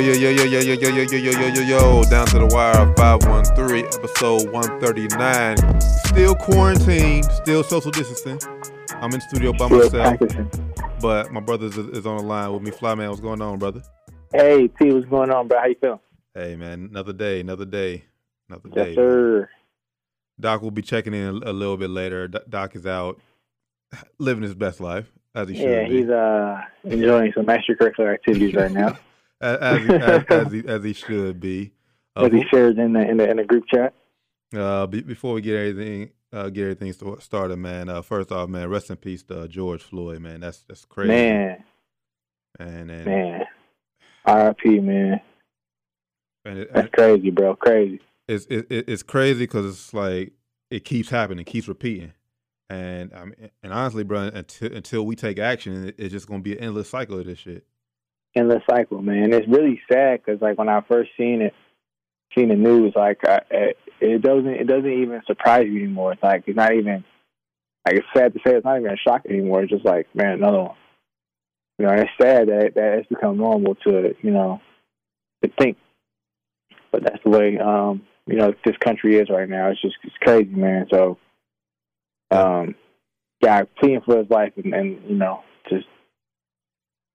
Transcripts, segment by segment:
yo, yo, yo, yo, yo, yo, yo, yo, yo, yo, yo, yo, down to the wire, 513, episode 139. Still quarantined, still social distancing. I'm in the studio by myself, but my brother is, is on the line with me. Fly man, what's going on, brother? Hey T, what's going on, bro? How you feeling? Hey, man, another day, another day, another Yes, day. sir. Doc will be checking in a, a little bit later. D- Doc is out living his best life, as he should Yeah, be. he's uh enjoying some extracurricular activities right now. As, as, he, as, as, he, as he should be. Uh, As he shared in the in the in the group chat. Uh, be, before we get everything, uh, get everything started, man. Uh, first off, man, rest in peace to uh, George Floyd, man. That's that's crazy, Man, And and, man. R.I.P. Man, and it, that's crazy, bro. Crazy. it's it, it- it's crazy because it's like it keeps happening, it keeps repeating, and I mean, and honestly, bro, until until we take action, it's just gonna be an endless cycle of this shit. Endless cycle, man. It's really sad because like when I first seen it, seen the news, like I, it- doesn't it doesn't even surprise you anymore. It's like it's not even like it's sad to say it's not even a shock anymore. It's just like man, another one. You know, it's sad that that it's become normal to you know to think, but that's the way um you know this country is right now. It's just it's crazy, man. So, um, yeah, pleading for his life and, and you know just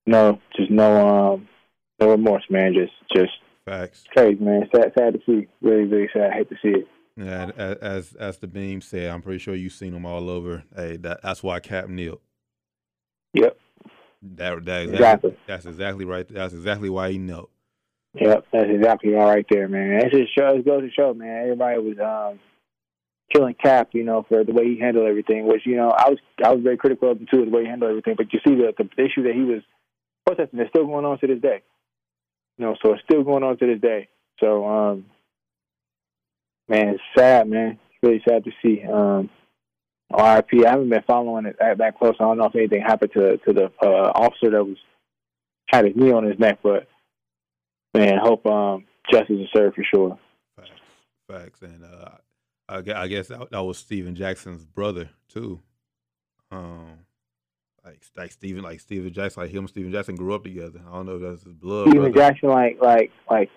no, just no um no remorse, man. Just just Facts. crazy, man. Sad, sad to see. Really, really sad. I hate to see it. Yeah, as as the beam said, I'm pretty sure you've seen them all over. Hey, that that's why Cap kneeled. Yep, That that exactly, Exactly. that's exactly right. That's exactly why he knelt. yep. That's exactly all right there, man. It just shows it goes to show, man. Everybody was um killing Cap, you know, for the way he handled everything. Which you know, I was I was very critical of him too, the way he handled everything. But you see, the the issue that he was protesting is still going on to this day. You know, so it's still going on to this day. So, um, man, it's sad, man. It's really sad to see. Um, RIP. I haven't been following it that, that close. I don't know if anything happened to to the uh, officer that was had his knee on his neck, but man, hope um, justice is served for sure. Facts, facts, and uh, I, I guess that, that was Stephen Jackson's brother too. Um, like like Stephen, like Stephen Jackson, like him and Stephen Jackson grew up together. I don't know if that's his blood Stephen brother. Jackson, like like like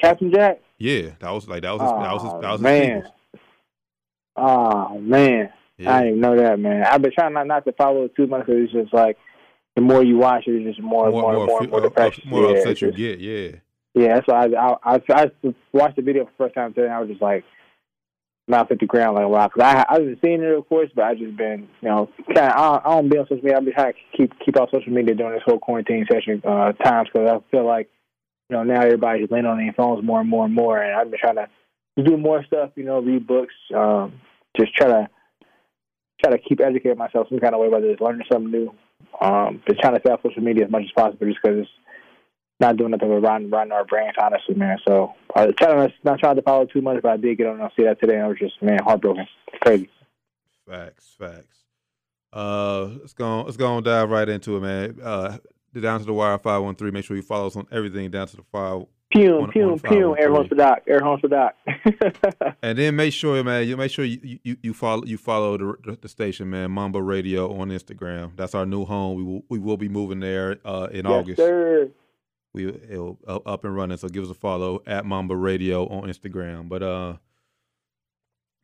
Captain Jack. Yeah, that was like that was his, that was his, Oh, that was his man. people's. Oh man, I didn't even know that, man. I've been trying not, not to follow it too much because it's just like the more you watch it, it's just more and more, and more, fe- and more uh, uh, more yeah, upset you just- get. Yeah, yeah, that's why I I, I I watched the video for the first time today. and I was just like mouth at the ground, like wow. Because I I haven't seen it, of course, but I just been you know kind of I, I don't be on social media. I've been trying to keep keep off social media during this whole quarantine session uh, times because I feel like you know now everybody's leaning on their phones more and more and more, and I've been trying to do more stuff. You know, read books, um, just try to try to keep educating myself some kind of way, whether it's learning something new. Um, just trying to stay off social media as much as possible, just because it's not doing nothing but riding, riding our brains, honestly, man. So I was trying to not trying to follow too much, but I did get on and see that today, and I was just man heartbroken, It's crazy. facts, facts. Uh, let's go. On, let's go and dive right into it, man. Uh, down to the wire five one three. Make sure you follow us on everything down to the fire. Pew, One- pew, one pew. Air horns for Doc. Air horns for Doc. And then make sure, man, you make sure you you, you follow you follow the, the station, man. Mamba Radio on Instagram. That's our new home. We will we will be moving there uh, in yes, August. sir. We it'll up up and running. So give us a follow at Mamba Radio on Instagram. But uh,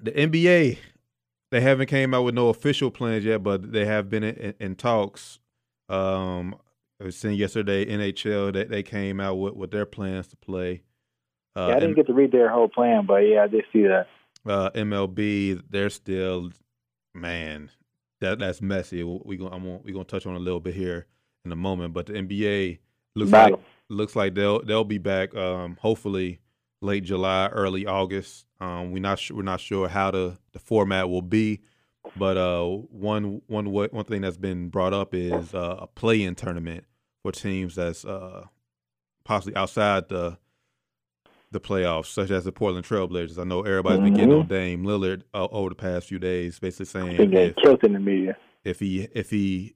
the NBA they haven't came out with no official plans yet, but they have been in, in, in talks. Um, I was seeing yesterday NHL that they came out with, with their plans to play. Uh, Yeah, I didn't get to read their whole plan, but yeah, I did see that. uh, MLB, they're still, man, that that's messy. We gonna I'm gonna, we gonna touch on a little bit here in a moment, but the NBA looks like Battle. Looks like they'll they'll be back. Um, hopefully late July, early August. Um, we're not su- we're not sure how the the format will be, but uh, one one one thing that's been brought up is uh, a play-in tournament for teams that's uh possibly outside the the playoffs, such as the Portland Trailblazers. I know everybody's been getting on Dame Lillard uh, over the past few days, basically saying if, killed in the media. if he if he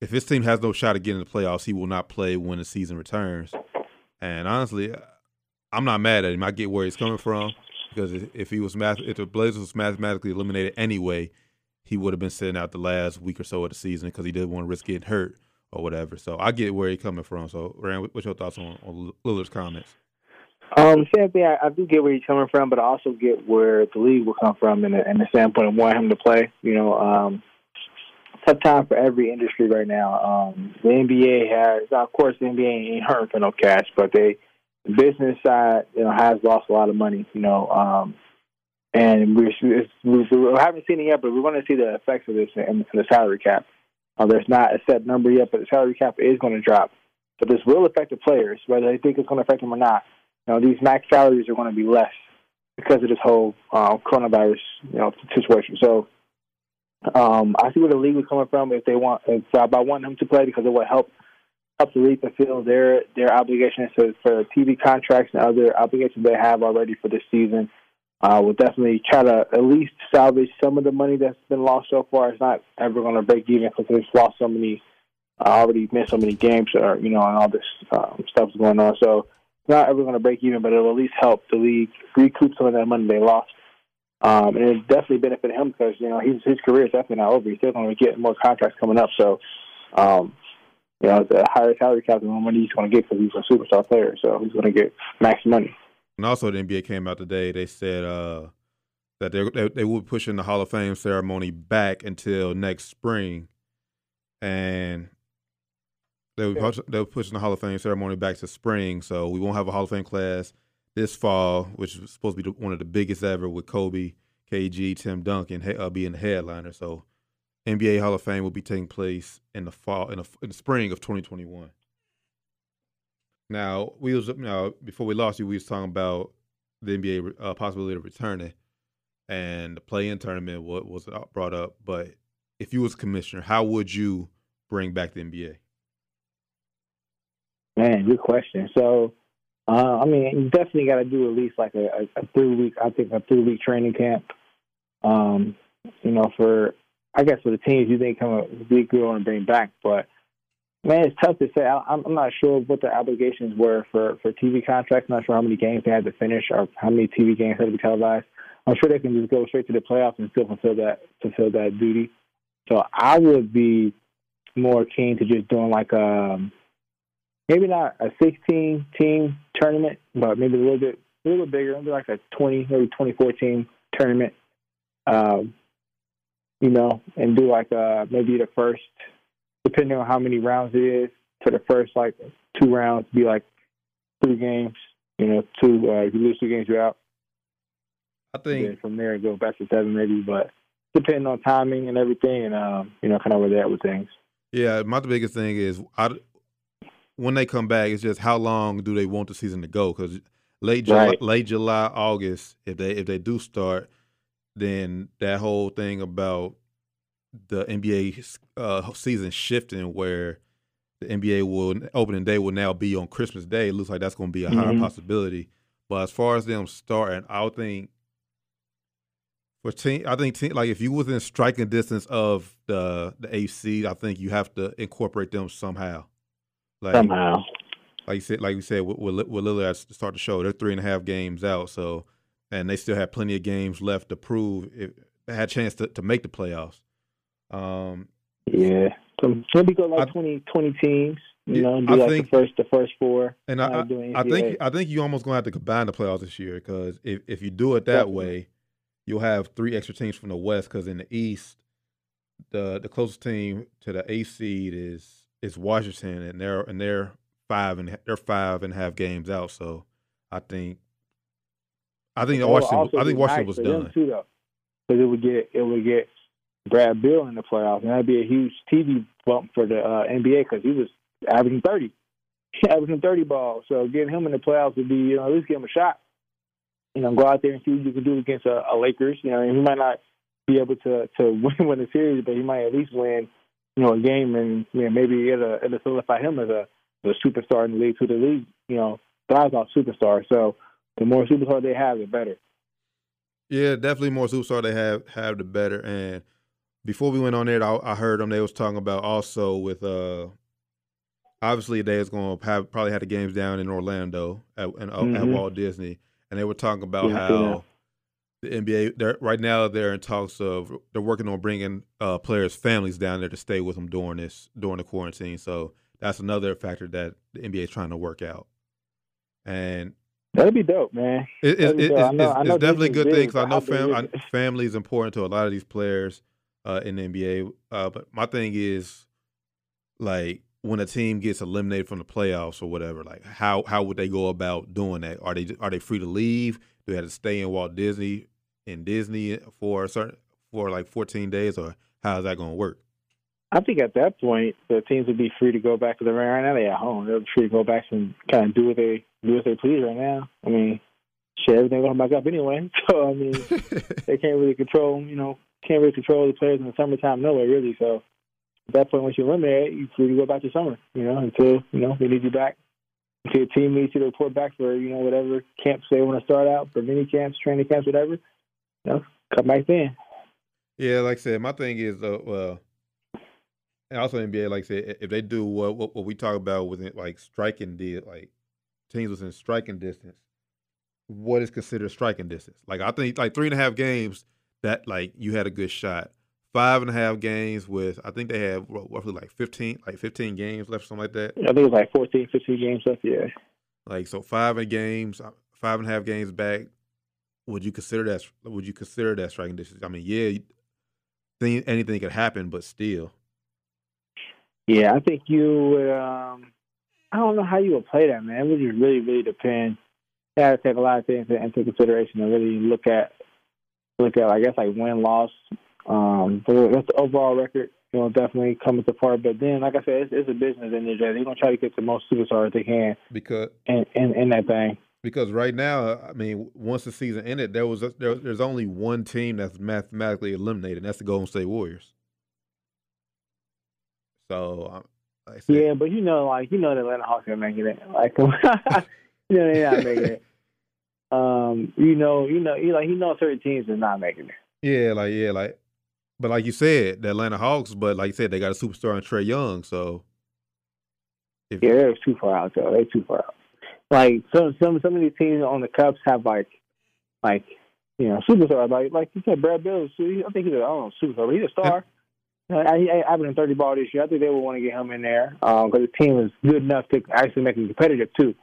if his team has no shot at getting the playoffs, he will not play when the season returns. And honestly, I'm not mad at him. I get where he's coming from because if he was math, if the Blazers was mathematically eliminated anyway, he would have been sitting out the last week or so of the season because he didn't want to risk getting hurt or whatever. So I get where he's coming from. So Rand, what's your thoughts on, on Lillard's comments? Um, same thing. I, I do get where he's coming from, but I also get where the league will come from in the, in the standpoint of wanting him to play. You know, um, tough time for every industry right now. Um, the NBA has, of course, the NBA ain't hurting for no cash, but they, the business side, you know, has lost a lot of money. You know, um, and we're, we, we haven't seen it yet, but we want to see the effects of this in, in the salary cap. Uh, there's not a set number yet, but the salary cap is going to drop. But this will affect the players, whether they think it's going to affect them or not. You know, these max salaries are going to be less because of this whole uh, coronavirus, you know, situation. So um, I see where the league is coming from if they want, if, uh, by wanting them to play because it will help help the league fulfill their their obligations to, for TV contracts and other obligations they have already for this season. Uh, we'll definitely try to at least salvage some of the money that's been lost so far. It's not ever going to break even because they've lost so many, uh, already missed so many games, or you know, and all this um, stuff's going on. So it's not ever going to break even, but it'll at least help the league recoup some of that money they lost. Um, and it definitely benefited him because you know he's, his career is definitely not over. He's still going to get more contracts coming up. So, um, you know, the higher salary cap, the more money he's going to get because he's a superstar player. So he's going to get max money. And also, the NBA came out today. They said uh, that they, they they be pushing the Hall of Fame ceremony back until next spring, and they were, they were pushing the Hall of Fame ceremony back to spring. So we won't have a Hall of Fame class this fall, which is supposed to be one of the biggest ever with Kobe, KG, Tim Duncan uh, being the headliner. So NBA Hall of Fame will be taking place in the fall in the, in the spring of 2021. Now we was now before we lost you, we was talking about the NBA uh, possibility of returning, and the play-in tournament was, was brought up. But if you was commissioner, how would you bring back the NBA? Man, good question. So, uh, I mean, you definitely got to do at least like a, a, three week, I think a three week training camp. Um, you know, for I guess for the teams you think come big good to bring back, but Man, it's tough to say. I, I'm not sure what the obligations were for for TV contracts. I'm not sure how many games they had to finish or how many TV games had to be televised. I'm sure they can just go straight to the playoffs and still fulfill that fulfill that duty. So I would be more keen to just doing like a um, maybe not a 16 team tournament, but maybe a little bit a little bit bigger, maybe like a 20 maybe 24 team tournament. Um, you know, and do like uh maybe the first depending on how many rounds it is, to the first like two rounds be like three games. You know, two uh, if you lose two games, you're out. I think from there go back to seven maybe, but depending on timing and everything, and um, you know, kind of where they're at with things. Yeah, my biggest thing is I, when they come back, it's just how long do they want the season to go? Because late July, right. late July, August, if they if they do start, then that whole thing about the NBA uh, season shifting where the NBA will opening day will now be on Christmas Day. It looks like that's going to be a mm-hmm. higher possibility. But as far as them starting, I would think for team, I think team, like if you within striking distance of the the AC, I think you have to incorporate them somehow. Like, somehow, like you said, like we said with, with, with Lillard to start the show, they're three and a half games out. So, and they still have plenty of games left to prove it had a chance to, to make the playoffs. Um, yeah, so maybe go like I, 20, 20 teams. You know, do I like think, the first the first four. And I, I, think I think you almost gonna have to combine the playoffs this year because if if you do it that Definitely. way, you'll have three extra teams from the West. Because in the East, the the closest team to the A seed is is Washington, and they're and they're five and they're five and a half games out. So I think I think Washington I think Washington was done. Too, though, because it would get it would get Brad Beal in the playoffs, and that'd be a huge TV bump for the uh, NBA because he was averaging thirty, averaging thirty balls. So getting him in the playoffs would be, you know, at least give him a shot. You know, go out there and see what you can do against a, a Lakers. You know, and he might not be able to to win win the series, but he might at least win, you know, a game, and you know, maybe it'll, it'll solidify him as a, a superstar in the league. To the league, you know, thrives off superstars. So the more superstars they have, the better. Yeah, definitely more superstar they have have the better. And before we went on there, I, I, heard them. They was talking about also with uh, obviously they was going to have probably had the games down in Orlando at, in, mm-hmm. at Walt Disney, and they were talking about yeah, how the NBA. They're right now they're in talks of they're working on bringing uh, players' families down there to stay with them during this during the quarantine. So that's another factor that the NBA is trying to work out. And that'd be dope, man. It, it, it, it's, know, it's, it's definitely a good thing because I know fam- I, family is important to a lot of these players uh, in the NBA. Uh, but my thing is like when a team gets eliminated from the playoffs or whatever, like how how would they go about doing that? Are they are they free to leave? Do they have to stay in Walt Disney in Disney for a certain for like 14 days, or how is that going to work? I think at that point the teams would be free to go back to the right now. They're at home. They're free to go back and kind of do what they do what they please right now. I mean, shit, everything going back up anyway. So I mean, they can't really control. You know, can't really control the players in the summertime nowhere really. So at that point, once you eliminate, it, you're free to go back to summer. You know, until you know they need you back. Until your team needs you to report back for you know whatever camps they want to start out for mini camps, training camps, whatever. You know, come back then. Yeah, like I said, my thing is uh, uh and also NBA, like I said, if they do what what, what we talk about within like striking deal, like teams within striking distance, what is considered striking distance? Like I think like three and a half games that like you had a good shot five and a half games with I think they have roughly like fifteen like fifteen games left, or something like that. I think it was like 14, 15 games left. Yeah. Like so, five and games, uh, five and a half games back. Would you consider that? Would you consider that striking distance? I mean, yeah, anything could happen, but still. Yeah, I think you would. Um, I don't know how you would play that, man. It would just really, really depend. You have to take a lot of things into consideration and really look at, look at, I guess, like win loss um, but that's the overall record. You know, definitely comes apart. But then, like I said, it's, it's a business in there. They're gonna try to get the most superstars they can because in, in, in that thing. Because right now, I mean, once the season ended, there was a, there, there's only one team that's mathematically eliminated, and that's the Golden State Warriors. So, um, like said, yeah, but you know, like you know, the Atlanta Hawks are making it. Like, you know, they're not making it. Um, you know, you know, you like you know, certain teams are not making it. Yeah, like yeah, like but like you said, the Atlanta Hawks. But like you said, they got a superstar in Trae Young. So if, yeah, they're too far out though. They're too far out. Like some some some of these teams on the Cubs have like like you know superstars. Like like you said, Brad Beal. I think he's a I don't know superstar, but he's a star. I, he averaging thirty ball this year. I think they would want to get him in there because um, the team is good enough to actually make him competitive too.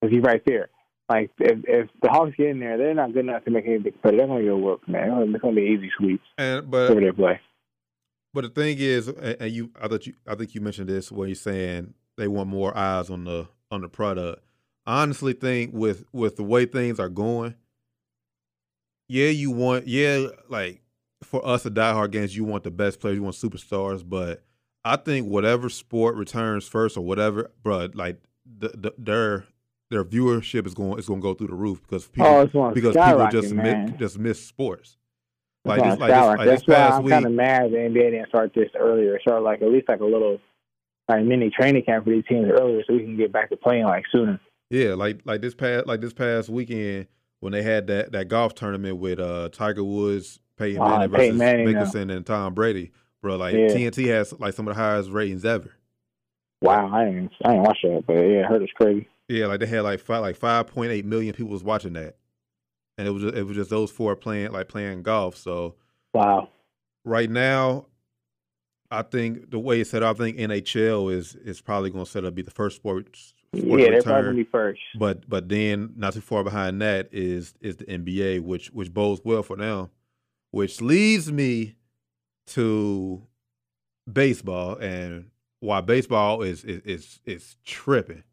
Because he's right there. Like if if the Hawks get in there, they're not good enough to make anything play. They're gonna go work, man. It's gonna be easy sweeps. And but over their play. But the thing is, and you, I thought you, I think you mentioned this where you're saying they want more eyes on the on the product. I honestly think with with the way things are going, yeah, you want, yeah, like for us, the diehard games, you want the best players, you want superstars, but I think whatever sport returns first or whatever, bro, like the, the, their their viewership is going is going to go through the roof because oh, people oh, because people just miss, just miss sports. Like this, like this, like That's why I'm kind of mad the NBA didn't start this earlier. Start like at least like a little like mini training camp for these teams earlier, so we can get back to playing like sooner. Yeah, like like this past like this past weekend when they had that that golf tournament with uh Tiger Woods, Peyton uh, Manning versus Manning, Mickelson and Tom Brady, bro. Like yeah. TNT has like some of the highest ratings ever. Wow, I didn't I didn't watch that, but yeah, I heard it's crazy. Yeah, like they had like five like five point eight million people was watching that, and it was just, it was just those four playing like playing golf. So wow, right now, I think the way it's set up, I think NHL is is probably going to set up be the first sport. Yeah, they're probably to be first. But but then not too far behind that is is the NBA, which which bodes well for them, which leads me to baseball and why baseball is is is, is tripping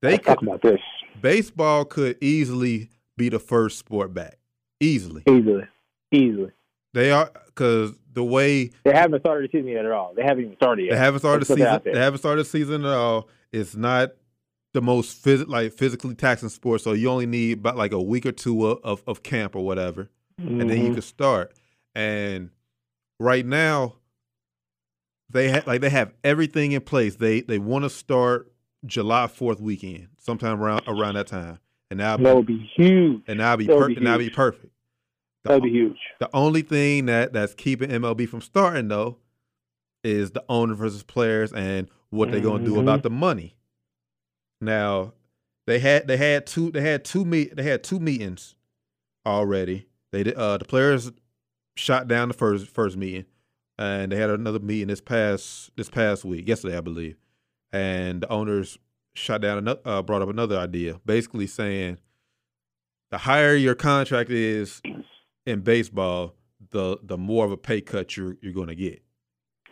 they Let's could, talk about this. Baseball could easily be the first sport back. Easily. Easily. Easily. They are because the way they haven't started the season yet at all. They haven't even started yet. They haven't started the season. They haven't started the season at all. It's not the most phys- like physically taxing sport, so you only need about like a week or two of, of, of camp or whatever, mm-hmm. and then you mm-hmm. can start. And right now, they ha- like they have everything in place. They they want to start July Fourth weekend, sometime around around that time, and that'll that would be huge. And that'll be, per- be and that'll be perfect. That would be huge. The only thing that that's keeping MLB from starting though is the owner versus players and what they're gonna do about mm-hmm. the money. Now, they had they had two they had two meet they had two meetings already. They did, uh, the players shot down the first first meeting, and they had another meeting this past this past week, yesterday, I believe, and the owners shot down another, uh, brought up another idea, basically saying the higher your contract is in baseball, the the more of a pay cut you're you're going to get.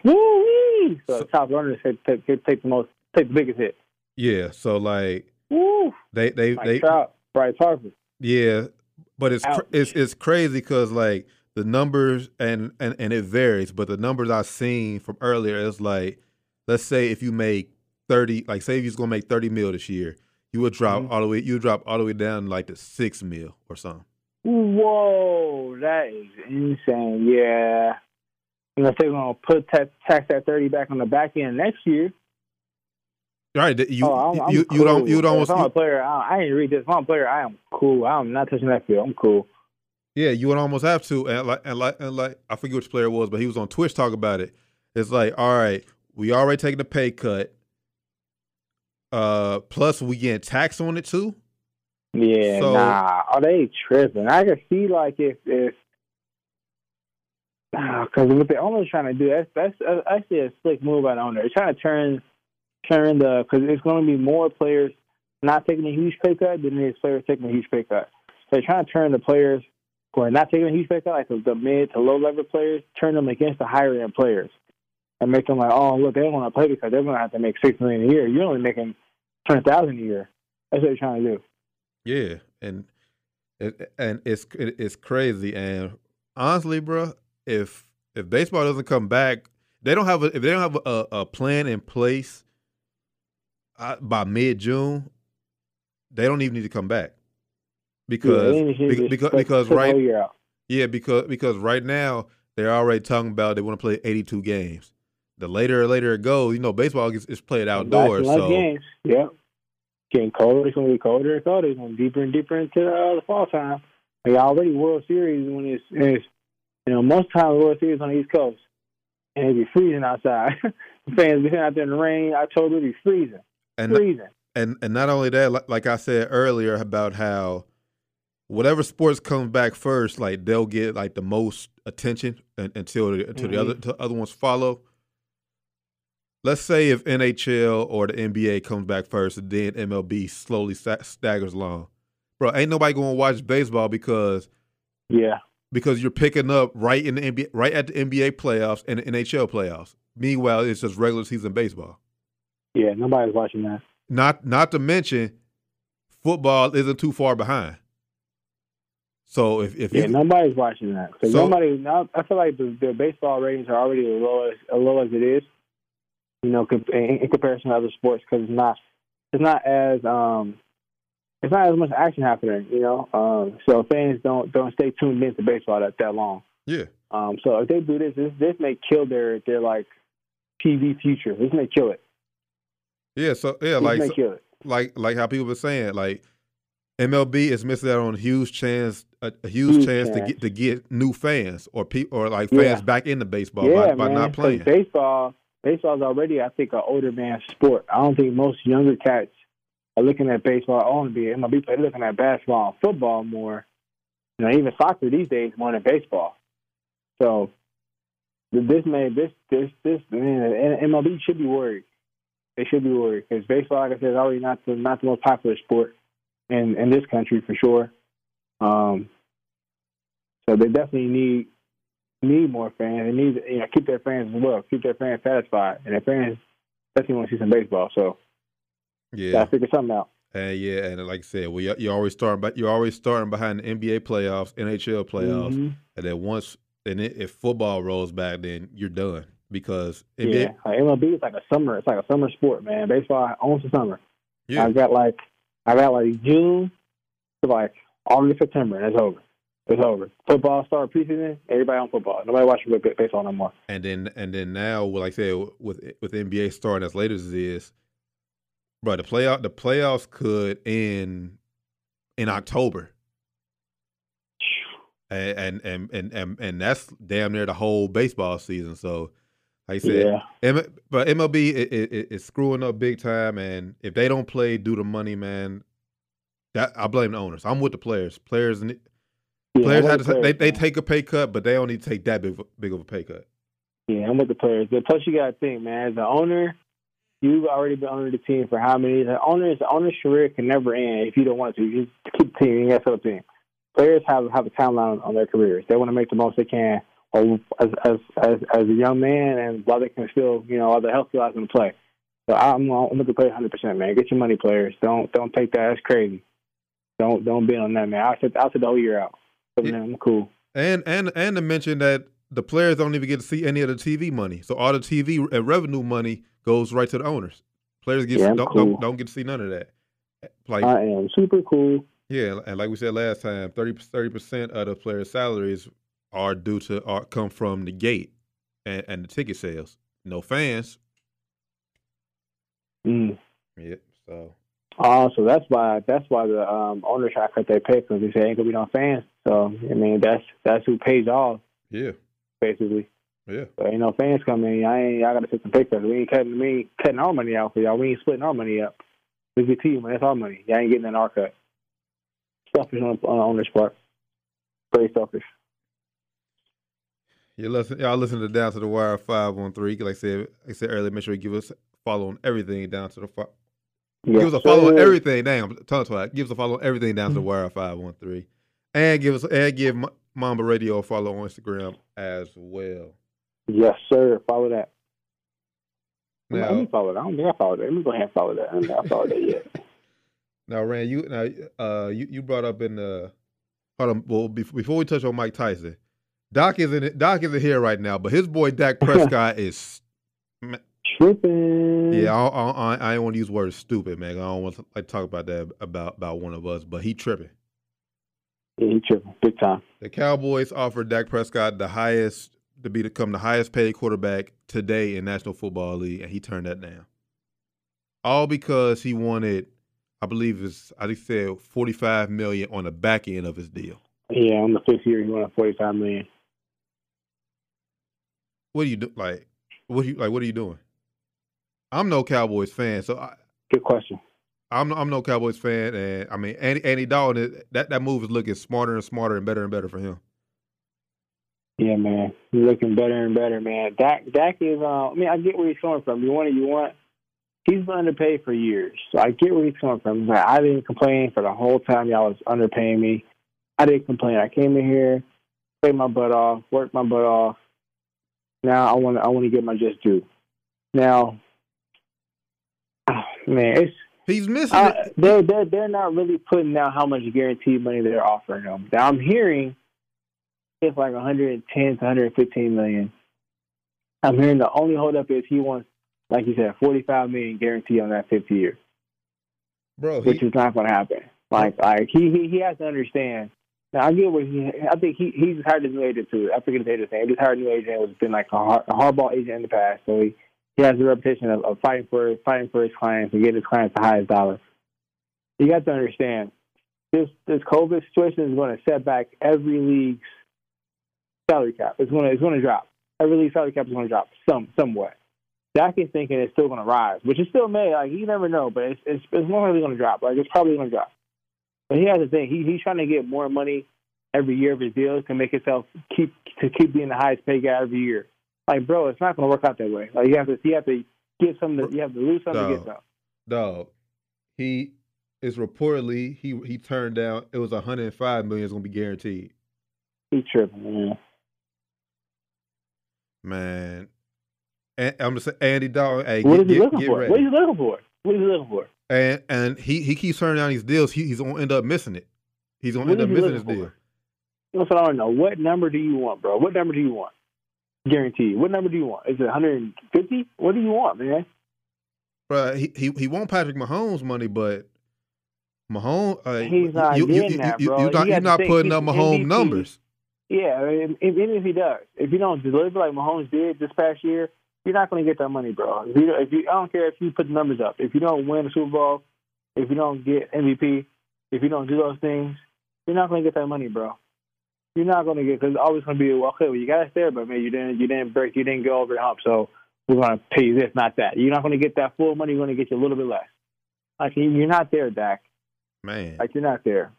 Woo! So, so top runners take, take, take the most, take the biggest hit. Yeah. So like, Woo! they they Like they Trout, Bryce Harper. yeah, but it's Ouch. it's it's crazy because like the numbers and and and it varies, but the numbers I've seen from earlier is like, let's say if you make thirty, like say if you're gonna make thirty mil this year, you would drop Mhm. all the way you would drop all the way down like to six mil or something. Whoa, that is insane. Yeah. Unless they're gonna put tax, tax that thirty back on the back end next year. Right? You oh, I'm, I'm you cool. you don't you'd almost If I'm you- a player, I, I didn't read this. If I'm a player, I am cool. I'm not touching that field. I'm cool. Yeah, you would almost have to, and like, and like, and like, I forget which player it was, but he was on Twitch talking about it. It's like, all right, we already taking a pay cut. Uh, plus we getting tax on it too. Yeah, So- nah. Are they tripping? I can see like if if because what the owner's trying to do that's that's uh, actually a slick move by the owner. They're trying to turn turn the because it's going to be more players not taking a huge pay cut than it is players taking a huge pay cut. So they're trying to turn the players who are not taking a huge pay cut, like the, the mid to low level players, turn them against the higher end players, and make them like, oh look, they don't want to play because they're going to have to make six million a year. You're only making twenty thousand a year. That's what they're trying to do. Yeah, and it, and it's it, it's crazy. And honestly, bro, if if baseball doesn't come back, they don't have a, if they don't have a, a plan in place uh, by mid June, they don't even need to come back because Yeah, they should bec- just because because right. Yeah, because because right now they're already talking about they want to play 82 games. The later later it goes, you know, baseball gets is played outdoors. So games. Yep. Getting colder. It's going to be colder and colder. It's going deeper and deeper into uh, the fall time. Like already World Series when it's, it's you know most times World Series on the East Coast and it be freezing outside. the fans be out there in the rain. i October it be freezing, and freezing. and and not only that, like, like I said earlier about how whatever sports comes back first, like they'll get like the most attention un- until the, until the other Mhm. other ones follow. Let's say if NHL or the NBA comes back first, and then MLB slowly sta- staggers along, bro. Ain't nobody going to watch baseball because Yeah. because you're picking up right in the NBA, right at the NBA playoffs and the NHL playoffs. Meanwhile, it's just regular season baseball. Yeah. Nobody's watching that. Not not to mention, football isn't too far behind. So if if Yeah. you nobody's watching that because So- nobody. I feel like the, the baseball ratings are already as low as, as low as it is. You know, in, comparison to other sports, because it's not it's not as um it's not as much action happening. You know, um, so fans don't don't stay tuned into baseball that that long. yeah Um, so if they do this, this this may kill their their like TV future. This may kill it. yeah so yeah This like so- like like how people were saying like MLB is missing out on a huge chance a, a huge, Huge chance, to get to get new fans or people or like Yeah. fans back into baseball yeah, by, by man. not playing. baseball, baseball is already, I think, an older man sport. I don't think most younger cats are looking at baseball. I want to be MLB player. Looking at basketball and football more. You know, even soccer these days more than baseball. So this may this this this man, MLB should be worried. They should be worried because baseball, like I said, is already not the not the most popular sport in in this country for sure. Um, so they definitely need need more fans. They need to, you know keep their fans as well, keep their fans satisfied, and their fans definitely want to see some baseball. So yeah, gotta figure something out. and yeah, and like I said, well, you're, you're always starting, but you're always starting behind the NBA playoffs, NHL playoffs, Mhm. and then once and it, if football rolls back, then you're done because NBA, Yeah, like MLB is like a summer. It's like a summer sport, man. Baseball owns the summer. yeah, I got like I got like June to like August, September, and it's over. It's over. Football start preseason. Everybody on football. Nobody watching baseball no more. and then and then now, like I said, with with NBA starting as late as it is, bro, the playoff the playoffs could end in October, and and and and and, that's damn near the whole baseball season. So, like I said, Yeah, M- but MLB it, it, it- screwing up big time, and if they don't play due to money, man, that I blame the owners. I'm with the players. Players, ne- Yeah, players have to, they players, they man. take a pay cut, but they only take that big of a, big of a pay cut. Yeah, I'm with the players. But plus, you got to think, man. As an owner, you've already been owning the team for how many? The owner's the owner's career can never end if you don't want to. You just keep the team. You got to sell the team. Players have have a timeline on their careers. They want to make the most they can, as as as, as a young man, and while they can still, you know, while the health still has them to play. So I'm I'm with the players 100, percent man. Get your money, players. Don't don't take that. That's crazy. Don't don't bid on that, man. I'll sit I'll sit the whole year out. But, Yeah. man, I'm cool. And and and to mention that the players don't even get to see any of the TV money. So all the TV revenue money goes right to the owners. Players get Yeah, don't, cool. don't don't get to see none of that. Like I am super cool. yeah, and like we said last time, 30 percent of the players' salaries are due to are come from the gate and, and the ticket sales. No fans. Mm. Yeah. So Oh, so that's why that's why the um, owners try to cut their pay because they say ain't gonna be no fans. So I mean that's that's who pays all yeah, basically. yeah. So ain't no fans coming. I ain't. I gotta take some pay cuts. We ain't cutting. We ain't cutting our money out for y'all. We ain't splitting our money up. We get to you, man. That's our money. Y'all ain't getting an our cut. Selfish on, on the owner's part. Very selfish. You listen, y'all listen to Down to the Wire five one three. Like I said, like I said earlier, make sure you give us follow on everything down to the Yes, give us a follow on everything. Damn, tongue tied. Give us a follow on everything down to the wire five one three, and give us and give Mamba Radio a follow on Instagram as well. Yes, sir. Follow that. Let me Now, follow that. I don't think I followed that. Let me go ahead and follow that. I don't think I followed that yet. now, Rand, you now uh you, you brought up in the hold on. Well, bef- before we touch on Mike Tyson, Doc isn't Doc isn't here right now, but his boy Dak Prescott is. Tripping. Yeah, I, I, I, I don't want to use the word stupid, man. I don't want to like talk about that about about one of us, but he tripping. Yeah, he tripping big time. The Cowboys offered Dak Prescott the highest to be become the highest paid quarterback today in National Football League, and he turned that down. All because he wanted, I believe it's I think he said forty five million on the back end of his deal. Yeah, on the fifth year, he won forty five million. What do you do? Like, what do you like? What are you doing? I'm no Cowboys fan, so I, Good question. I'm I'm no Cowboys fan, and I mean Andy Andy Dalton. That that move is looking smarter and smarter and better and better for him. Yeah, man, he's looking better and better, man. Dak, Dak is. Uh, I mean, I get where he's coming from. You want it, you want. He's been underpaid for years, so I get where he's coming from. But I didn't complain for the whole time y'all was underpaying me. I didn't complain. I came in here, played my butt off, worked my butt off. Now I want to. I want to get my just due. Now, man, it's He's missing uh, it. they're they're they're not really putting out how much guaranteed money they're offering him. Now I'm hearing it's like 110 to 115 million. I'm hearing the only holdup is he wants, like you said, 45 million guarantee on that fifth year, bro. which He, is not going to happen. Like like he, he he has to understand. Now I get what he. I think he he just hired a new agent too. I forget his agent's name. He just hired a new agent. who's been like a, hard, a hardball agent in the past, so he he has a reputation of, of fighting for fighting for his clients and getting his clients the highest dollar. You got to understand this this COVID situation is going to set back every league's salary cap. It's going to it's going to drop. Every league salary cap is going to drop some somewhat. Dak is thinking it's still going to rise, which is still may. Like you never know, but it's it's, it's likely going to drop. Like it's probably going to drop. But he has the thing. He he's trying to get more money every year of his deals to make himself keep to keep being the highest paid guy every year. Like, bro, it's not going to work out that way. Like, you have to you have to get some. To, you have to lose some to get some. dog. He is reportedly he he turned down. It was 105 million. Is going to be guaranteed. He's tripping, man. Man, and I'm just saying, Andy Dalton. Hey, What get, is he looking get for? ready. What is he looking for? What is he looking for? and and he he keeps turning down these deals. He, he's going to end up missing it. He's going to What end up missing his looking deal. for? That's what I don't know. What number do you want, bro? What number do you want? Guaranteed. What number do you want? Is it 150? What do you want, man? But he, he he won't Patrick Mahomes money, but Mahomes uh, He's not you, you, getting you, that, you, bro. You're not, You you're not think, putting up Mahomes MVP. numbers. Yeah, I mean, even if he does, if you don't deliver like Mahomes did this past year, you're not going to get that money, bro. If you, if you, I don't care if you put the numbers up. If you don't win the Super Bowl, if you don't get MVP, if you don't do those things, you're not going to get that money, bro. You're not going to get because it's always going to be well, okay. Well, you got us there, but man, you didn't, you didn't break, you didn't go over the hump, so we're going to pay you this, not that. You're not going to get that full money. You're going to get you a little bit less. Like you- you're not there, Dak. Man, Like you're not there.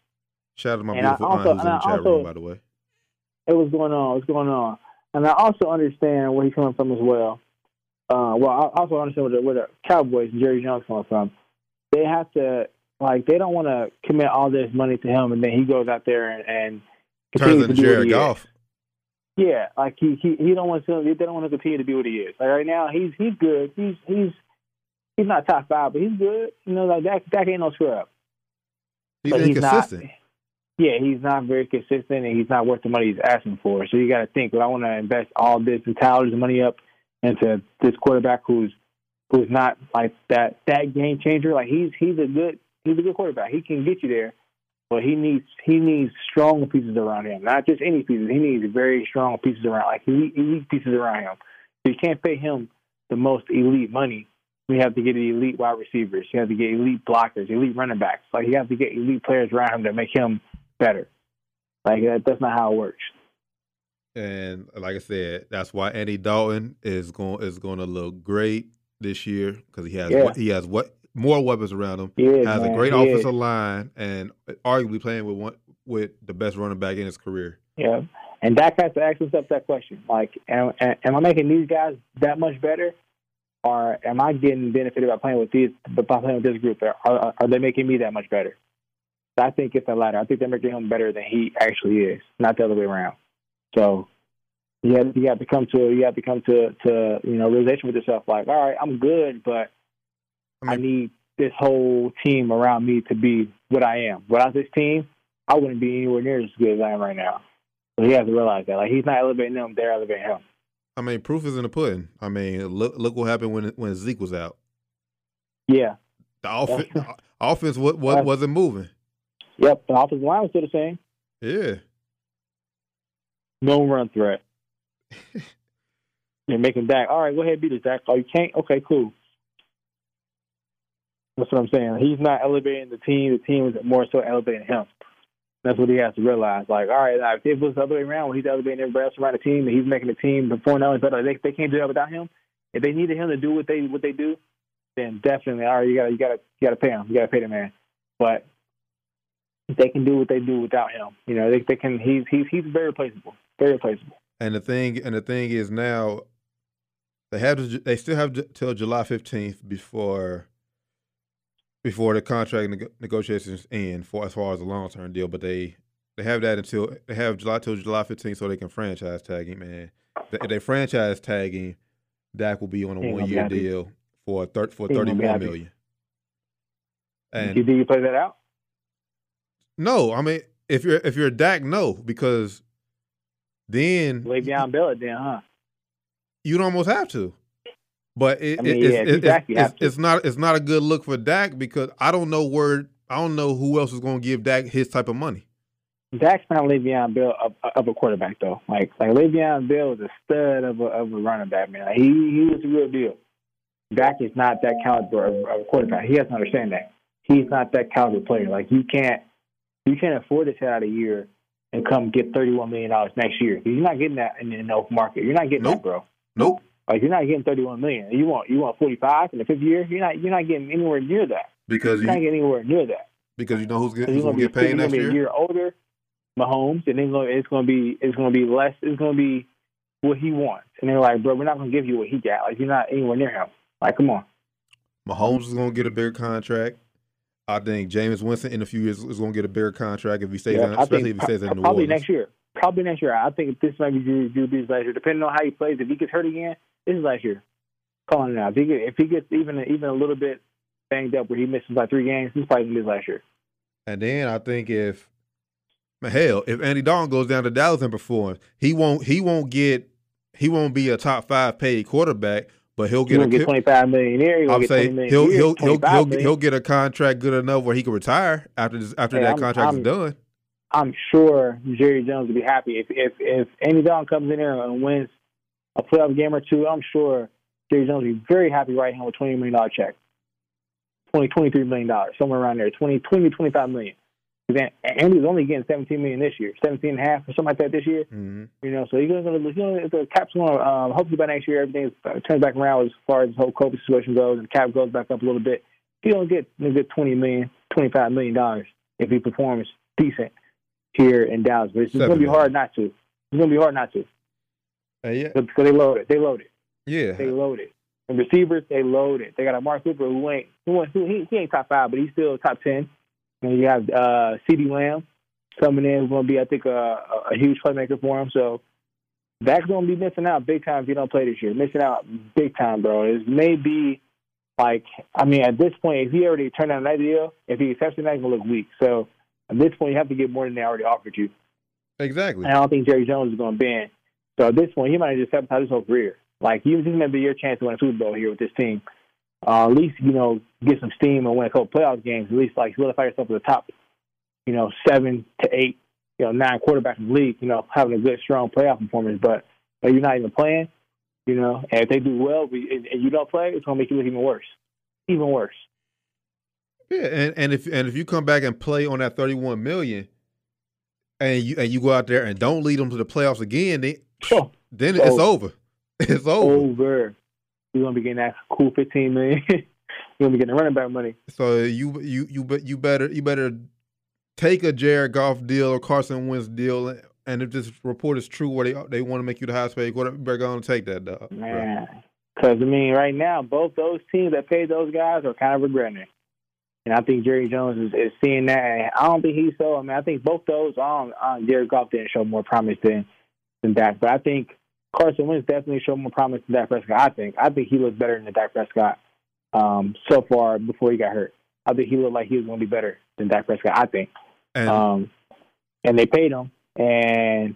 Shout out to my And beautiful aunt who's in the chat room, by the way. It was going on? What's going on? And I also understand where he's coming from as well. Uh, well, I also understand where the, where the Cowboys and Jerry Jones coming from. They have to like they don't want to commit all this money to him, and then he goes out there and, and Turns into to Jared. Goff. Yeah, like he he he don't want to they don't want to continue to be what he is. Like right now, he's he's good. He's he's he's not top five, but he's good. You know, like that that ain't no scrub. He's but inconsistent. He's not, yeah, he's not very consistent, and he's not worth the money he's asking for. So you got to think, well, I want to invest all this and of money up into this quarterback who's who's not like that that game changer. Like he's he's a good he's a good quarterback. He can get you there, but he needs he needs strong pieces around him, not just any pieces. He needs very strong pieces around, like elite, elite pieces around him. So you can't pay him the most elite money. You have to get elite wide receivers. You have to get elite blockers, elite running backs. Like you have to get elite players around him that make him better. Like that, that's not how it works. And like I said, that's why Andy Dalton is going is going to look great this year because he has Yeah. he has what more weapons around him. Has man. a great is. offensive line and arguably playing with one with the best running back in his career. Yeah, and Dak has to ask himself that question: like, am, am I making these guys that much better, or am I getting benefited by playing with these by playing with this group? Are, are, are they making me that much better? I think it's the latter. I think they're making him better than he actually is, not the other way around. So you have you have to come to you have to come to to you know realization with yourself like, all right, I'm good, but I I need this whole team around me to be what I am. Without this team, I wouldn't be anywhere near as good as I am right now. So he has to realize that. Like he's not elevating them, they're elevating him. I mean, proof is in the pudding. I mean, look look what happened when when Zeke was out. Yeah. The offense offense what what wasn't moving. Yep. The offensive line was still the same. Yeah. No run threat. You're making Dak. All right, go ahead, beat us, Dak. Oh, you can't? Okay, cool. That's what I'm saying. He's not elevating the team. The team is more so elevating him. That's what he has to realize. Like, all right, now, if it was the other way around, when he's elevating everybody else around the team, and he's making the team perform much better, they they can't do that without him. If they needed him to do what they what they do, then definitely, all right, you gotta you gotta you gotta pay him. You gotta pay the man. But they can do what they do without him. You know, they they can. He's he's he's very replaceable. Very replaceable. And the thing and the thing is now they have to, they still have j- till July fifteenth before before the contract neg- negotiations end for as far as a long term deal. But they they have that until they have July till July fifteenth so they can franchise tag him. Man, if they franchise tag him, Dak will be on a one year deal for thir- for thirty one million. you And think you play that out? no, I mean if you're if you're Dak, no, because then Le'Veon Bell it then, huh? you'd almost have to. But it, I mean, it- it's, yeah, if you it's, it's, have to. it's not it's not a good look for Dak because I don't know where I don't know who else is going to give Dak his type of money. Dak's not Le'Veon Bell of, of a quarterback though. Like like Le'Veon Bell is a stud of a of a running back man. Like, he he was the real deal. Dak is not that caliber of, of a quarterback. He has to understand that. He's not that caliber player. Like you can't you can't afford to sit out a year and come get thirty one million dollars next year. You're not getting that in the in the open market. You're not getting Nope. that, bro. Nope. Like you're not getting thirty one million. You want you want forty five in the fifth year. You're not you're not getting anywhere near that. Because You're not getting anywhere near that. because you know who's, get, He's who's gonna be get paid next gonna year. a year older, Mahomes, and then it's gonna be it's gonna be less. It's gonna be what he wants. And they're like, bro, we're not gonna give you what he got. Like you're not anywhere near him. Like, come on. Mahomes is going to get a bigger contract. I think Jameis Winston in a few years is going to get a bigger contract if he stays, Yeah, in, especially if he stays in New probably Orleans. next year. Probably next year. I think this might be Drew Brees last year. Depending on how he plays, if he gets hurt again, this is last year. Calling it out. If he, get, if he gets even even a little bit banged up where he misses like three games, he's probably gonna be last year. And then I think if hell, if Andy Dalton goes down to Dallas and performs, he won't he won't get he won't be a top five paid quarterback, but he'll get a get twenty five million year. He's I'm saying million he'll he'll he'll he'll, he'll get a contract good enough where he can retire after this, after Hey, that I'm- contract I'm- is done. I'm sure Jerry Jones will be happy if if if Andy Dalton comes in there and wins a playoff game or two. I'm sure Jerry Jones will be very happy writing him a twenty million dollar check, twenty twenty three million dollars somewhere around there, twenty twenty twenty five million. Because Andy's only getting seventeen million this year, seventeen and a half or something like that this year. hmm You know, so he's going to, you know, if the cap's going to, um, hopefully by next year everything uh, turns back around as far as the whole COVID situation goes and the cap goes back up a little bit. He'll get a good twenty million, twenty five million dollars if he performs decent here in Dallas. But it's going to be hard not to. It's going to be hard not to. Uh, yeah. Because they loaded. They loaded. Yeah. They loaded. And receivers, they loaded. They got Amari Cooper who ain't who, who he, he ain't top five, but he's still top ten. And you have uh CeeDee Lamb coming in who's gonna be I think a, a, a huge playmaker for him. So that's gonna be missing out big time if you don't play this year. Missing out big time, bro. It may be like I mean, at this point, if he already turned down that deal, if he accepts it, that's gonna look weak. So at this point, you have to get more than they already offered you. Exactly. And I don't think Jerry Jones is gonna bend. So at this point, he might just sabotaged his whole career. Like, you, this may be your chance to win a Super Bowl here with this team. Uh, at least, you know, get some steam and win a couple playoff games. At least, like, solidify yourself at the top, you know, seven to eight, you know, nine quarterbacks in the league, you know, having a good, strong playoff performance. But, but you're not even playing, you know, and if they do well and you don't play, it's going to make you look even worse. Even worse. Yeah, and, and if and if you come back and play on that thirty one million, and you and you go out there and don't lead them to the playoffs again, then, then it's over. It's over. Over. You're gonna be getting that cool fifteen million. You're gonna be getting the running back money. So you you you you better you better take a Jared Goff deal or Carson Wentz deal, and if this report is true, where they they want to make you the highest paid quarterback, you better go and take that, dog. Man, because I mean, right now, both those teams that paid those guys are kind of regretting it. And I think Jerry Jones is, is seeing that. And I don't think he's so. I mean, I think both those on on Jared Goff didn't show more promise than than that. But I think Carson Wentz definitely showed more promise than Dak Prescott. I think. I think he looked better than Dak Prescott um, so far before he got hurt. I think he looked like he was going to be better than Dak Prescott. I think. And, um, and they paid him, and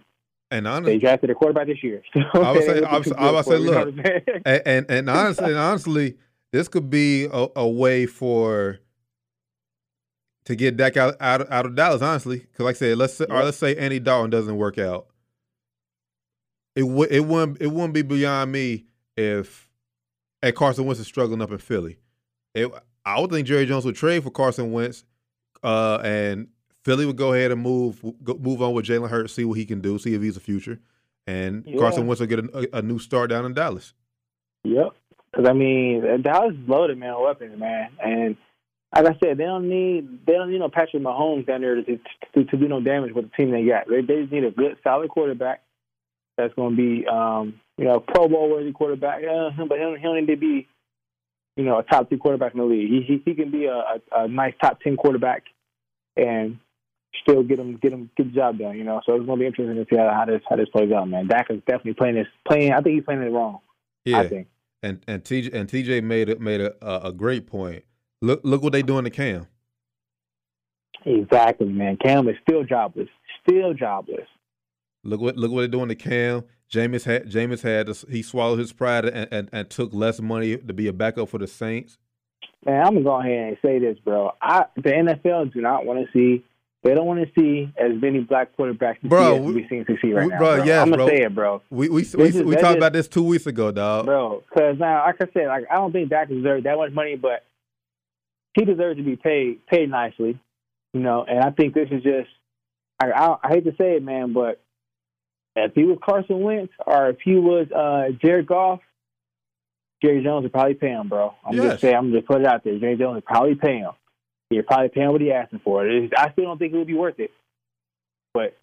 and honestly, they drafted a quarterback this year. So I would say, I would, I would say, look, and, and, and honestly, and honestly, this could be a, a, way for to get Dak out out, out of Dallas. Honestly, because like I said, let's say, or let's say Andy Dalton doesn't work out it would it wouldn't it wouldn't be beyond me if a Carson Wentz is struggling up in Philly. It, I would think Jerry Jones would trade for Carson Wentz, uh, and Philly would go ahead and move go, move on with Jalen Hurts, see what he can do, see if he's a future, and yeah. Carson Wentz will get a, a, new start down in Dallas. Yep, because I mean Dallas is loaded, man, weapons, man, and like I said, they don't need they don't need no Patrick Mahomes down there to, to, to do no damage with the team they got. They, they just need a good, solid quarterback that's going to be, um, you know, Pro Bowl worthy quarterback. Uh, but he don't, he don't need to be, you know, a top three quarterback in the league. He he, he can be a, a, a nice top ten quarterback and still get him get him get the job done. You know, so it's going to be interesting to see how, how this how this plays out, man. Dak is definitely playing this playing. I think he's playing it wrong. Yeah, I think. And and TJ and TJ made it made a a great point. Look look what they doing to Cam. Exactly, man. Cam is still jobless. Still jobless. Look what look what they're doing to Cam. Jameis had Jameis had he swallowed his pride and, and, and, took less money to be a backup for the Saints. Man, I'm gonna go ahead and say this, bro. I the NFL do not want to see. They don't want to see as many black quarterbacks bro, we, we seeing succeed right we, now. Bro, bro. yes, I'm gonna bro. say it, bro. We we we, is, we talked just, about this two weeks ago, dog. Bro, because now, like I said, like I don't think Dak deserves that much money, but he deserves to be paid paid nicely, you know. And I think this is just. I, I, I hate to say it, man, but if he was Carson Wentz or if he was uh, Jared Goff, Jerry Jones would probably pay him, bro. I'm yes. just saying, I'm just put it out there. Jerry Jones would probably pay him. He'd probably pay him what he asking for. I still don't think it would be worth it, but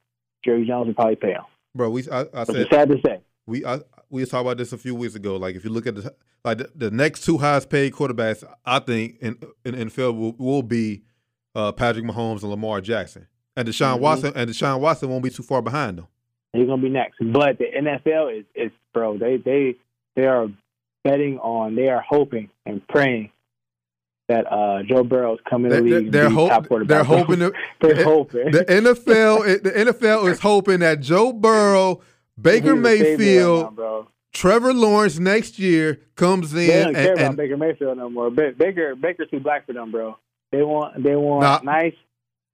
Jerry Jones would probably pay him. Bro, we I, I said it's sad to say. We I, we talked about this a few weeks ago. Like if you look at the like the, the next two highest paid quarterbacks, I think in in, in NFL will, will be uh, Patrick Mahomes and Lamar Jackson, and Deshaun mm-hmm. Watson and Deshaun Watson won't be too far behind them. He's gonna be next. But the NFL is is bro. They they they are betting on. They are hoping and praying that uh, Joe Burrow is coming to the league. They're, hope, they're hoping. To, they're hoping. The NFL the NFL is hoping that Joe Burrow, Baker Mayfield, now, Trevor Lawrence next year comes in. They don't care and, about and, Baker Mayfield no more. Baker Baker's too black for them, bro. They want they want nah, nice,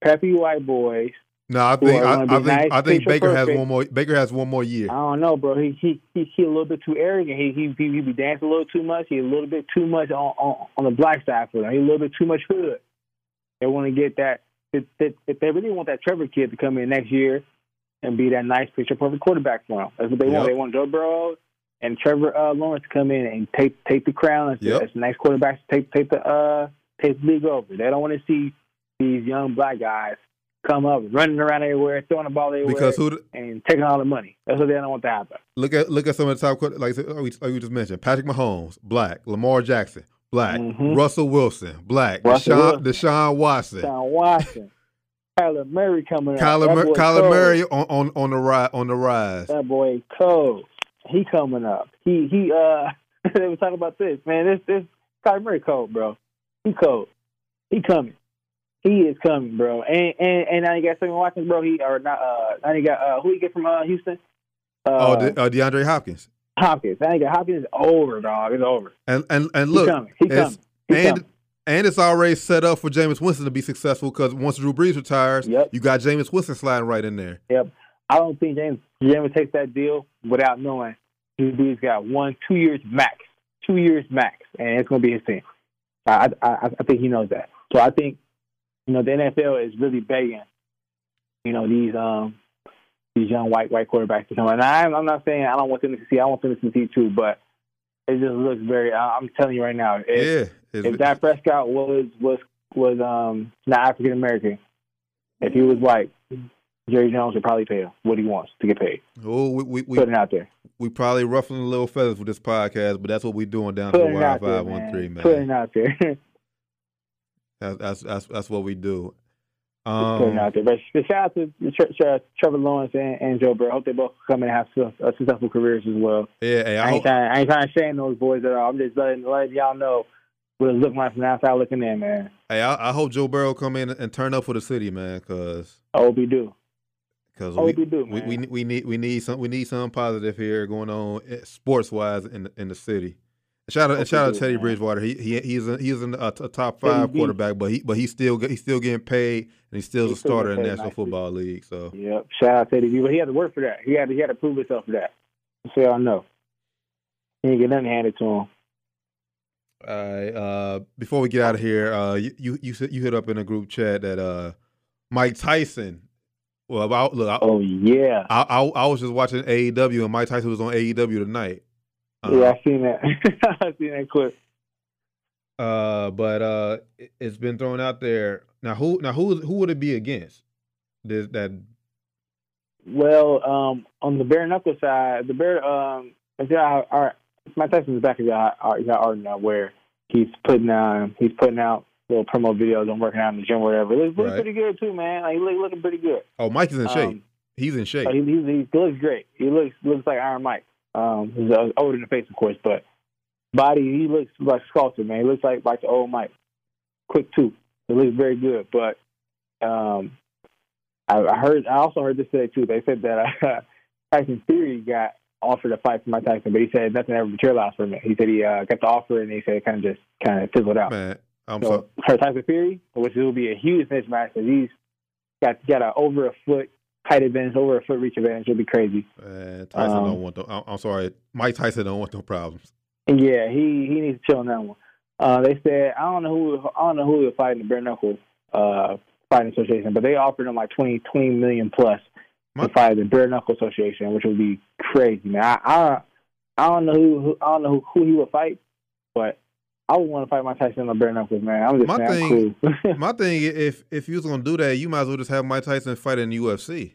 peppy white boys no, I think I, I, think nice, I think Baker perfect. has one more. Baker has one more year. I don't know, bro. He he he, he a little bit too arrogant. He he he, he be dancing a little too much. He a little bit too much on on, on the black side for them. He a little bit too much hood. They want to get that. If, if they really want that Trevor kid to come in next year and be that nice picture perfect quarterback for them, that's what they yep. want. They want Joe Burrow and Trevor uh, Lawrence to come in and take take the crown as, yep. as the next quarterback. Take take the uh take the league over. They don't want to see these young black guys come up running around everywhere, throwing the ball everywhere, Because who? the- and taking all the money. That's what they don't want to happen. Look at look at some of the top like like we, we just mentioned. Patrick Mahomes, black. Lamar Jackson, black. Mhm. Russell Wilson, black. Russell Deshaun, Wilson. Deshaun Watson, Sean Watson, Kyler Murray coming up. Kyler, Mur- Kyler cold. Murray on, on on the rise on the rise. That boy cold. He coming up. He he uh they were talking about this, man. This this Kyler Murray cold, bro. He cold. He coming. He is coming, bro. And and, and now you got Sammy Watkins, bro. He or not uh now you got uh who you get from uh Houston? Uh, oh, De, uh, DeAndre Hopkins. Hopkins. Now you got Hopkins is over, dog. It's over. And and and look, coming. He it's- coming. He and coming. and it's already set up for Jameis Winston to be successful because once Drew Brees retires, Yep. you got Jameis Winston sliding right in there. Yep. I don't think James James takes that deal without knowing Drew Brees got one, two years max, two years max, and it's going to be his team. I, I I think he knows that. So I think you know the NFL is really begging, you know these um these young white white quarterbacks to come. And I'm I'm not saying I don't want them to succeed. I want them to succeed too, but it just looks very. I'm telling you right now, if, yeah. If Dak Prescott was was was um not African American, if he was white, Jerry Jones would probably pay him what he wants to get paid. oh, we, we, we, Putting it out there. we probably ruffling a little feathers with this podcast, but that's what we're doing down to the putting to Wire Five One Three, man. man. Putting out there. That's, that's that's that's what we do. Putting Um, out there. But, shout out to Tre- Tre- Trevor Lawrence and, and Joe Burrow. I Hope they both come and have uh, successful careers as well. yeah, hey, I I ain't, hope, trying, I ain't trying to shame those boys at all. I'm just letting, letting y'all know what it looks like from the outside looking in, man. hey, I, I hope Joe Burrow come in and turn up for the city, man, because I hope he do. because we, do, we, we we need we need some we need something positive here going on sports wise in the, in the city. Shout out shout out to Teddy man. Bridgewater. He he he's a, he's in a, a top Teddy five B. quarterback, but he but he's still he's still getting paid and he's still He's a still starter in the National nicely. Football League. So Yep. Shout out to Teddy B. But he had to work for that. He had to, he had to prove himself for that. So y'all know. He didn't get nothing handed to him. All right. Uh, before we get out of here, uh, you you you, you hit up in a group chat that uh, Mike Tyson. Well, I, look, I, Oh yeah. I, I I was just watching AEW and Mike Tyson was on AEW tonight. Yeah, I seen that. I seen that clip. Uh, but uh, it, it's been thrown out there. Now, who now who who would it be against? This, that Well, um, on the bare knuckle side, the bare um, our my Tyson's back is got got art now where he's putting um he's putting out little promo videos and working out in the gym, or whatever. It looks, looks Right. pretty good too, man. Like he look, looking pretty good. oh Mike is in shape. Um, He's in shape. So he, he, he looks great. He looks looks like Iron Mike. Um, he's older in the face, of course, but body he looks like sculpted, man. He looks like like the old Mike. Quick too. He looks very good. But um, I, I heard. I also heard this today too. They said that uh, Tyson Fury got offered a fight for Mike Tyson, but he said nothing ever materialized for it. He said he uh, got the offer and he said it kind of just kind of fizzled out. Man, I'm So so for Tyson Fury, which will be a huge mismatch, because he's got got a over a foot height advantage, over a foot reach advantage. It'll be crazy. man, Tyson Um, don't want them. I'm, I'm sorry, Mike Tyson don't want no problems. Yeah, he he needs to chill on that one. Uh, they said I don't know who I don't know who will fight in the bare knuckle uh, fighting association, but they offered him like 20, 20 million plus My- to fight the bare knuckle association, which would be crazy, man. I I, I don't know who, who I don't know who, who he would fight, but I would want to fight Mike Tyson on bare knuckles, man. I'm just My saying, thing- cool. My thing, if if you was gonna do that, you might as well just have Mike Tyson fight in the UFC.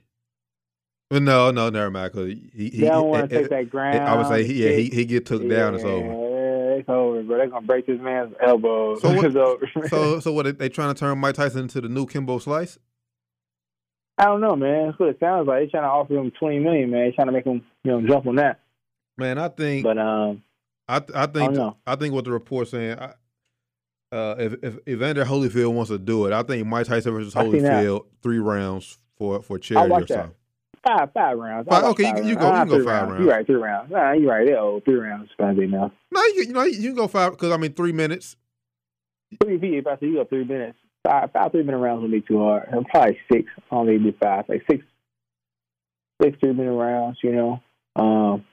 But no, no, never mind. Cause he, he, they don't want to eh, take it- that ground. I would say, he, yeah, he he get took down. It's over. Yeah, it's over, bro. They're gonna break this man's elbow. So what-. So, so what? They, they trying to turn Mike Tyson into the new Kimbo Slice? I don't know, man. That's what it sounds like. They're trying to offer him twenty million, man. They're trying to make him, you know, jump on that. Man, I think But um, I I I think don't. I think what the report's saying. I, uh, if if Evander Holyfield wants to do it, I think Mike Tyson versus I. Holyfield three rounds for for charity or watch that. something. Five, five rounds. Five- okay, you- five you rounds. go- you can go five rounds. You're right, three rounds. Nah, you're right. Oh, three rounds. Fine enough. No, you, you know you can go five because I mean three minutes. Three feet. If I say you go three minutes, five, five three minute rounds would be too hard. And probably six. I don't think it'd be five. Like six, six three minute rounds. You know. Um,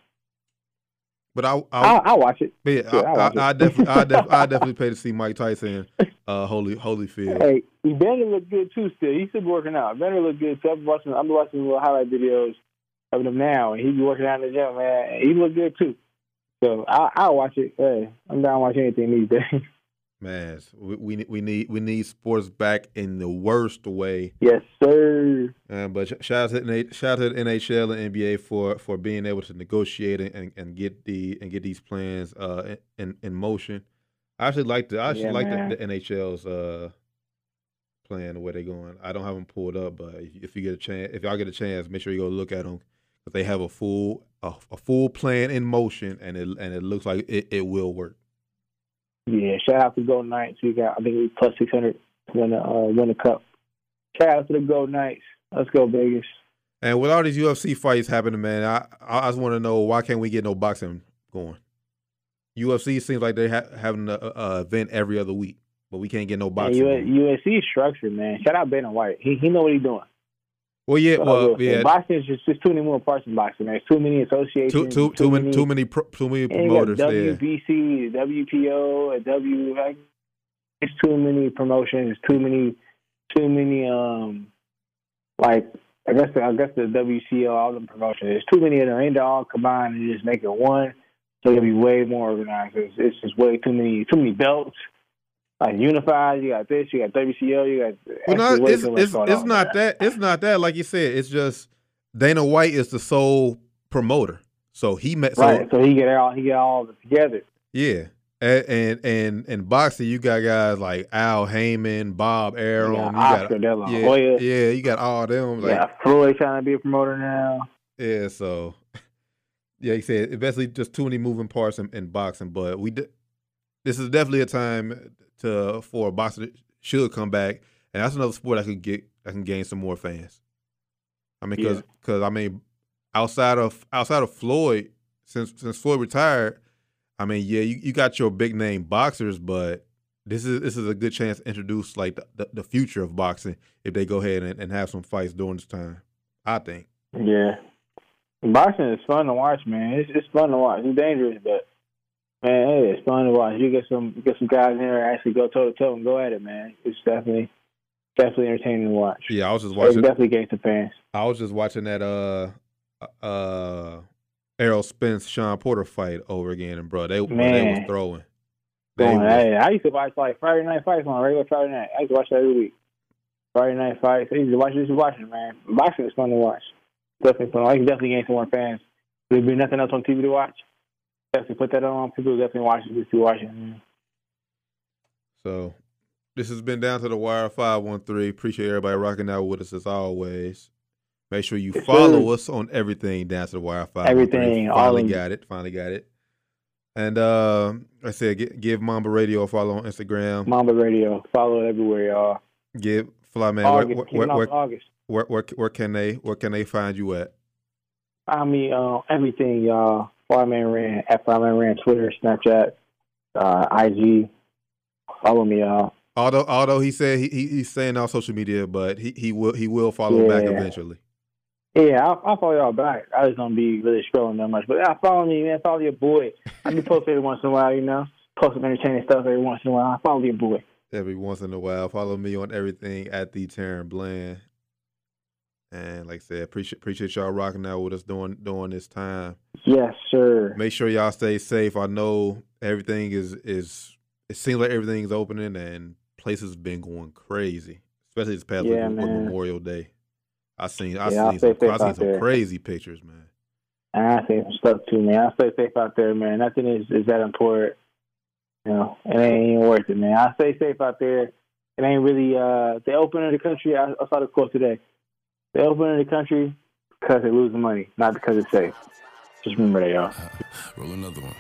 But I I, I'll, I'll watch it. yeah, I, I'll. I, I definitely I, def, I definitely pay to see Mike Tyson uh, Holy Holyfield. Hey, Evander look good too. Still, he's still working out. Evander look good. So I'm watching. I'm watching little highlight videos of him now, and he be working out in the gym, man. He look good too. So I, I'll watch it. Hey, I'm down to watch anything these days. Man, we, we we need we need sports back in the worst way. Yes, sir. Uh, but shout out to shout out to NHL and NBA for for being able to negotiate and, and get the and get these plans uh in in motion. I actually like the I actually yeah, like the, the, NHL's uh plan the way they're going. I don't have them pulled up, but if you get a chance, if y'all get a chance, make sure you go look at them because they have a full a, a, full plan in motion, and it and it looks like it, it will work. Yeah, shout out to Gold Knights. We got I think we plus six hundred to win the uh, win the cup. Shout out to the Gold Knights. Let's go Vegas. And with all these UFC fights happening, man, I I just want to know why can't we get no boxing going? UFC seems like they're ha- having an event every other week, but we can't get no boxing. Yeah, UFC structure, man. Shout out Dana White. He he know what he's doing. Well, yeah, well, yeah. Boxing is just, just too many more parts in boxing. There's too many associations. Too, too, too, too many, too many, pro, too many promoters. WBC, yeah. WBO, W. It's too many promotions. Too many, too many. Um, like I guess the, I guess the WCO, all the promotions. There's too many of them. Ain't they all combined and just make it one? So it'll be way more organized. It's, it's just way too many, too many belts like unified. You got this. You got WCO. You got. Well, no, it's it's, it's not that. It's not that. Like you said, it's just Dana White is the sole promoter. So he met. So, right. So he get all he get all of it together. Yeah. And and and, and boxing, you got guys like Al Haymon, Bob Arum, you, Oscar got, yeah, yeah, you got all them. Like, yeah, Floyd trying to be a promoter now. Yeah, so yeah, he said basically just too many moving parts in, in boxing. But we did. This is definitely a time to for boxing should come back, and that's another sport I can get I can gain some more fans. I mean, because because yeah. I mean, outside of outside of Floyd, since since Floyd retired, I mean, yeah, you, you got your big name boxers, but this is this is a good chance to introduce like the, the, the future of boxing if they go ahead and, and have some fights during this time. I think. Yeah, boxing is fun to watch, man. It's it's fun to watch. It's dangerous, but Man, hey, it's fun to watch. You get some get some guys in there actually go toe to toe and go at it, man. It's definitely definitely entertaining to watch. Yeah, I was just watching. It definitely gains the fans. I was just watching that uh uh Errol Spence Shawn Porter fight over again, and bro, they man. they was throwing. They was, hey, I used to watch like Friday night fights on regular Friday night. I used to watch that every week. Friday night fights. I used to watch. I used to watch it, man. Boxing is fun to watch. Definitely fun. I can definitely gain some more fans. There'd be nothing else on TV to watch definitely put that on. People definitely watch it. Just watching. So, this has been down to the wire five one three. Appreciate everybody rocking out with us as always. Make sure you follow us on everything down to the wire five. Everything. Finally got it. Finally got it. And uh, I said, give Mamba Radio a follow on Instagram. Mamba Radio, follow it everywhere, y'all. Give Flyman. August, where, where, where, August. Where, where, where can they where can they find you at? Find me uh, everything, y'all. Flyman Ran at Flyman Ran Twitter, Snapchat, uh, IG. Follow me, y'all. Although although he said he, he's saying on social media, but he, he will he will follow yeah. back eventually. Yeah, I'll, I'll, follow y'all back. I just don't be really scrolling that much, but I follow me, man. Follow your boy. I be post every once in a while, you know. Post some entertaining stuff every once in a while. I follow your boy. Every once in a while, follow me on everything at the Terran Bland. And like I said, appreciate appreciate y'all rocking out with us during during this time. Yes, sir. Make sure y'all stay safe. I know everything is is it seems like everything's opening and places been going crazy, especially this past yeah, week, Memorial Day. I seen I yeah, seen some, I seen some crazy pictures, man. I seen some stuff too, man. I stay safe out there, man. Nothing is is that important. You know, it ain't even worth it, man. I stay safe out there. It ain't really uh the opening of the country. I, I saw the quote today. They open in the country because they lose money, not because it's safe. Just remember that, y'all. Roll another one.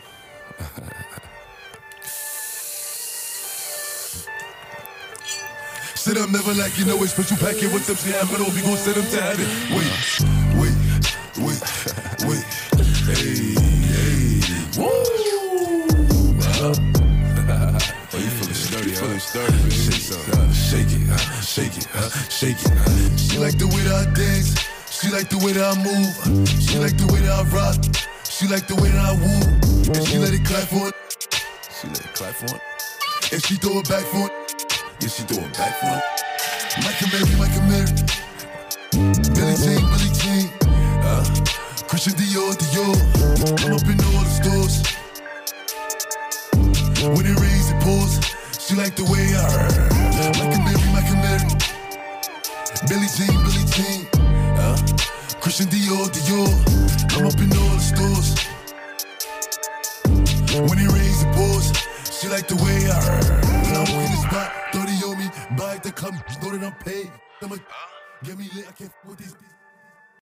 Sit up, never like you know it's special packet with them. See, I'm gonna be gonna set them to heaven. Wait, wait, wait, wait. 30, baby. Shake, uh, shake it, uh, shake it, uh, shake it. Uh. She like the way that I dance. She like the way that I move. She like the way that I rock. She like the way that I woo. And she let it clap for it. She let it clap for it. And she throw it back for it. Yeah, she throw it back for it. Michael Mary, Michael Mary. Billie Jean, Billie Jean. Uh, Christian Dior, Dior. I'm up in all the stores. When it rains, it pours. She like the way I a Mary, like a Mary. Billie Jean, Billie Jean. Uh, Christian Dior, Dior. I'm up in all the stores. When he raise the balls, she like the way I When I walk in the spot, 30 on me, buy the club, know that I'm paid. I'ma get me lit, I can't with these.